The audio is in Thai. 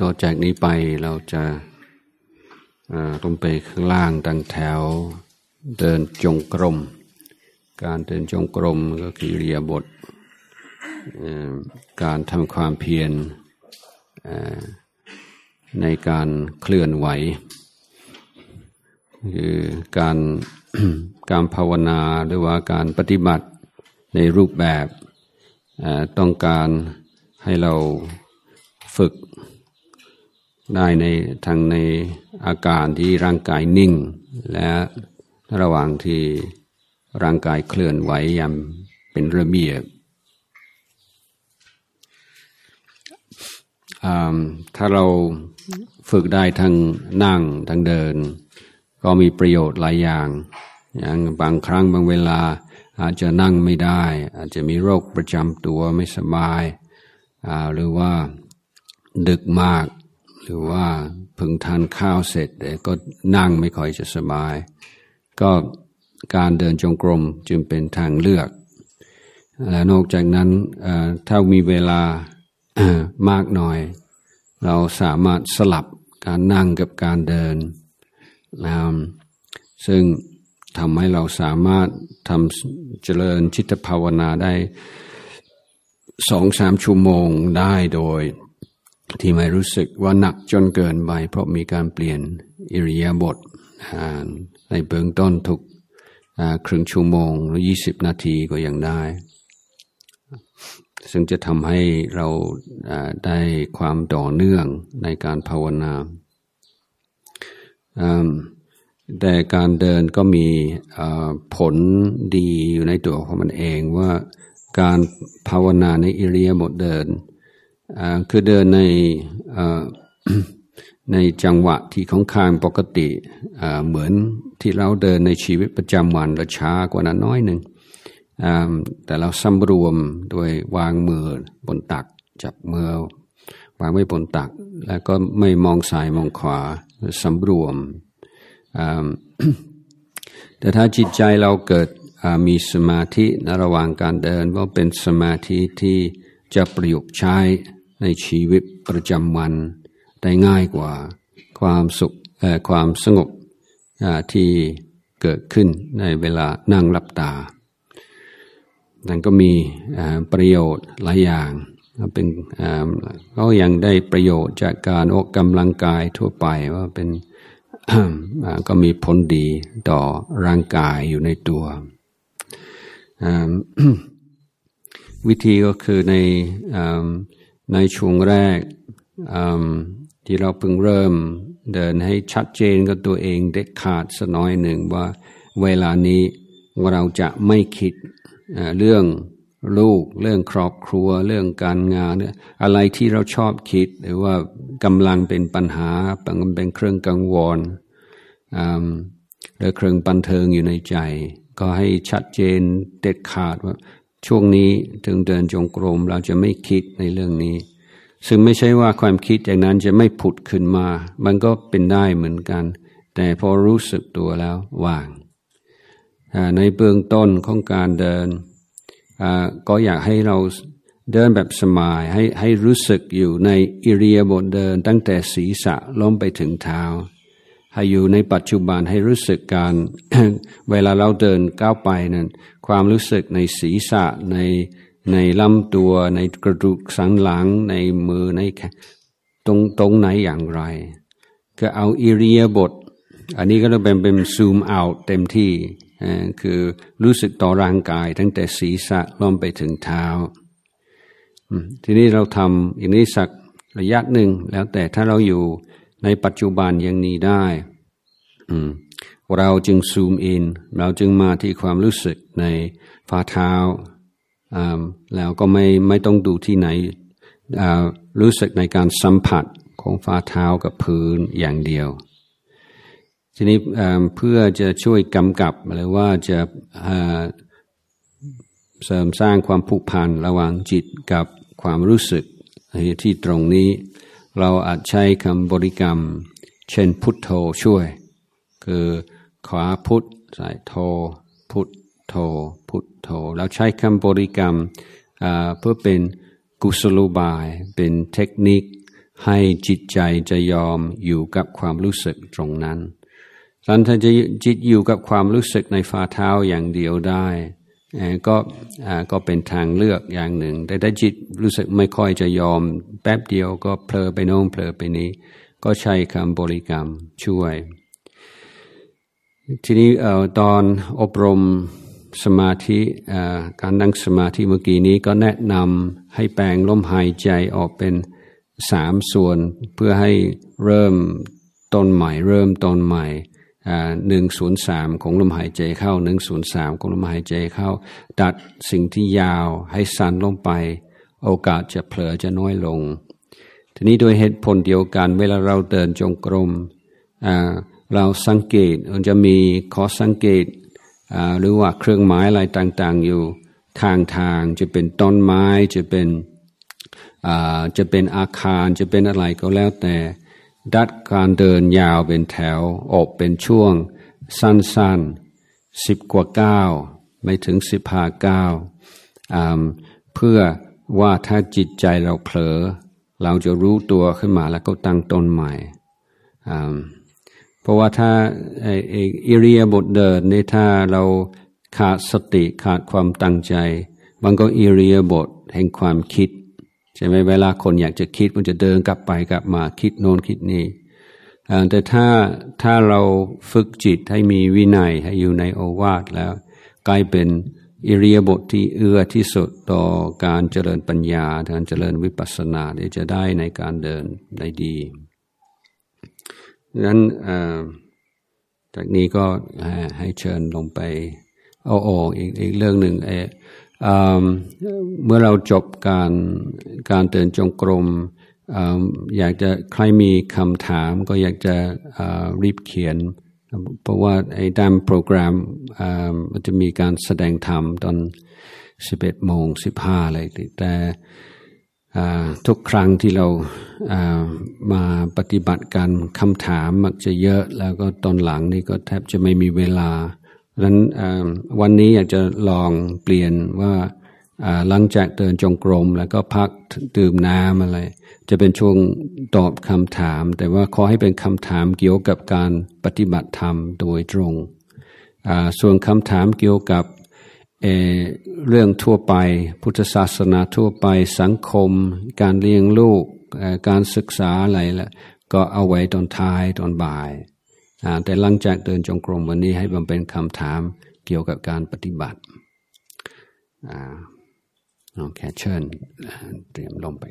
ต่อจากนี้ไปเราจะต้องไปข้างล่างตั้งแถว เดินจงกรม การเดินจงกรมก็คือเรียบท การทำความเพียรในการเคลื่อนไหว คือการการภาวนาหรือว่าการปฏิบัติในรูปแบบ ต้องการให้เราฝึกได้ในทางในอาการที่ร่างกายนิ่ง และระหว่างที่ร่างกายเคลื่อนไหวอย่างเป็นระเบียบถ้าเราฝึกได้ทั้งนั่งทั้งเดิน ก็มีประโยชน์หลายอย่างอย่างบางครั้งบางเวลา อาจจะนั่งไม่ได้ อาจจะมีโรคประจำตัวไม่สบาย หรือว่าดึกมาก หรือว่าพึงทานข้าวเสร็จก็นั่งไม่ค่อยจะสบาย ก็การเดินจงกรมจึงเป็นทางเลือก และนอกจากนั้นถ้ามีเวลามากหน่อย เราสามารถสลับการนั่งกับการเดินนะซึ่ง ทำให้เราสามารถทำเจริญจิตภาวนาได้สองสามชั่วโมงได้โดย ที่ไม่รู้สึกว่าหนักจนเกินไปเพราะมีการเปลี่ยนอิริยาบถในเบื้องต้นทุกครึ่งชั่วโมงหรือยี่สิบนาทีก็ยังได้ ซึ่งจะทำให้เราได้ความต่อเนื่องในการภาวนา แต่การเดินก็มีผลดีอยู่ในตัวของมันเองว่าการภาวนาในอิริยาบถเดิน คือเดินในในจังหวะที่ของคางปกติเหมือนที่เราเดินในชีวิตประจำวันเราช้ากว่านั้นน้อยหนึ่งแต่เราสำรวมโดยวางมือบนตัก จับมือวางไว้บนตัก แล้วก็ไม่มองซ้ายมองขวาสำรวม แต่ถ้าจิตใจเราเกิดมีสมาธิในระหว่างการเดินก็เป็นสมาธิที่จะประยุกต์ใช้ในชีวิตประจำวันได้ง่ายกว่าความสุขความสงบที่เกิดขึ้นในเวลานั่งหลับตา นั่นก็มีประโยชน์หลายอย่างเป็นก็ยังได้ประโยชน์จากการออกกำลังกายทั่วไปว่าเป็น ก็มีผลดีต่อร่างกายอยู่ในตัว วิธีก็คือในในช่วงแรกที่เราเพิ่งเริ่มเดินให้ชัดเจนกับตัวเองเด็ดขาดสักน้อยหนึ่งว่าเวลานี้เราจะไม่คิดเรื่อง ลูก เรื่องครอบครัว เรื่องการงานเนี่ยอะไรที่เราชอบคิด หรือว่ากำลังเป็นปัญหาเป็นเครื่องกังวลหรือเครื่องบันเทิงอยู่ในใจ ก็ให้ชัดเจนเด็ดขาดว่าช่วงนี้ถึงเดินจงกรมเราจะไม่คิดในเรื่องนี้ ซึ่งไม่ใช่ว่าความคิดอย่างนั้นจะไม่ผุดขึ้นมา มันก็เป็นได้เหมือนกัน แต่พอรู้สึกตัวแล้วว่างในเบื้องต้นของการเดิน ก็อยากให้เราเดินแบบสมายให้ให้รู้สึกอยู่ในอิริยาบถเดิน ตั้งแต่ศีรษะล้มไปถึงเท้า ให้อยู่ในปัจจุบันให้รู้สึกการ เวลาเราเดินก้าวไปนั้นความรู้สึกในศีรษะในในลำตัวในกระดูกสันหลังในมือในตรงตรงไหนอย่างไร ก็เอาอิริยาบถอันนี้ก็จะเป็นเป็นซูมเอาเต็มที่ คือรู้สึกต่อร่างกาย ตั้งแต่ศีรษะล้อมไปถึงเท้า ทีนี้เราทำอย่างนี้สักระยะหนึ่งแล้วแต่ถ้าเราอยู่ในปัจจุบันอย่างนี้ได้ เราจึงซูมอิน เราจึงมาที่ความรู้สึกในฝ่าเท้า แล้วก็ไม่ไม่ต้องดูที่ไหน รู้สึกในการสัมผัสของฝ่าเท้ากับพื้นอย่างเดียว ทีนี้เพื่อจะช่วยกำกับหรือว่าจะเสริมสร้างความผูกพันระหว่างจิตกับความรู้สึกที่ตรงนี้ เราอาจใช้คำบริกรรม เช่นพุทโธช่วย คือขวาพุทใสายโธพุทโธพุทโธเราใช้คำบริกรรมเพื่อเป็นกุศโลบาย เป็นเทคนิคให้จิตใจจะยอมอยู่กับความรู้สึกตรงนั้น สันถ้าจะจิตอยู่กับความรู้สึกในฝ่าเท้าอย่างเดียวได้ก็ก็เป็นทางเลือกอย่างหนึ่ง แต่ถ้าจิตรู้สึกไม่ค่อยจะยอม แป๊บเดียวก็เพลอไปโน้มเพลอไปนี้ ก็ใช้คำบริกรรมช่วย ทีนี้ตอนอบรมสมาธิการนั่งสมาธิเมื่อกี้นี้ก็แนะนำให้แปลงลมหายใจออกเป็นสามส่วน เพื่อให้เริ่มต้นใหม่ เริ่มต้นใหม่ หนึ่งศูนย์สามของลมหายใจเข้าหนึ่งศูนย์สามของลมหายใจเข้า ตัดสิ่งที่ยาวให้สั้นลงไป โอกาสจะเผลอจะน้อยลง ทีนี้โดยเหตุผลเดียวกันเวลาเราเดินจงกรมเราสังเกตมันจะมีข้อสังเกตหรือว่าเครื่องหมายอะไรต่างๆ อยู่ข้างทางจะเป็นต้นไม้จะเป็นจะเป็นอาคารจะเป็นอะไรก็แล้วแต่ ดัดการเดินยาวเป็นแถวออกเป็นช่วง สั้นๆสิบกว่าก้าวไม่ถึงสิบห้าก้าวเพื่อว่าถ้าจิตใจเราเผลอ เราจะรู้ตัวขึ้นมาแล้วก็ตั้งต้นใหม่ เพราะว่าถ้าอิเรียบทเดินในถ้าเราขาดสติขาดความตั้งใจ มันก็อิเรียบทแห่งความคิด ใช่ไหมเวลาคนอยากจะคิดมันจะเดินกลับไปกลับมาคิดโน้นคิดนี้แต่ถ้าถ้าเราฝึกจิตให้มีวินัยให้อยู่ในโอวาทแล้วกลายเป็นอิริยาบถทที่เอื้อที่สุดต่อการเจริญปัญญาการเจริญวิปัสสนาที่จะได้ในการเดินได้ดีดังนั้นจากนี้ก็ให้เชิญลงไปโอ้โออีกอีกเรื่องหนึ่ง เมื่อเราจบการการเตือนจงกรมอยากจะใครมีคำถามก็อยากจะรีบเขียน เพราะว่าไอ้ตามโปรแกรมมันจะมีการแสดงธรรมตอน 11โมง15อะไรแต่ทุกครั้งที่เรามาปฏิบัติการคำถามมักจะเยอะแล้วก็ตอนหลังนี่ก็แทบจะไม่มีเวลา ดังนั้นวันนี้อยากจะลองเปลี่ยนว่าหลังจากเดินจงกรม แล้วก็พักดื่มน้ำอะไร จะเป็นช่วงตอบคำถาม แต่ว่าขอให้เป็นคำถามเกี่ยวกับการปฏิบัติธรรมโดยตรง ส่วนคำถามเกี่ยวกับเเรื่องทั่วไป พุทธศาสนาทั่วไปสังคม การเลี้ยงลูกการศึกษาอะไรละก็เอาไว้ตอนท้ายตอนบ่าย แต่หลังจากเดินจงกรมวันนี้ให้มันเป็นคำถามเกี่ยวกับการปฏิบัติโอเคเชิญเตรียมลงไป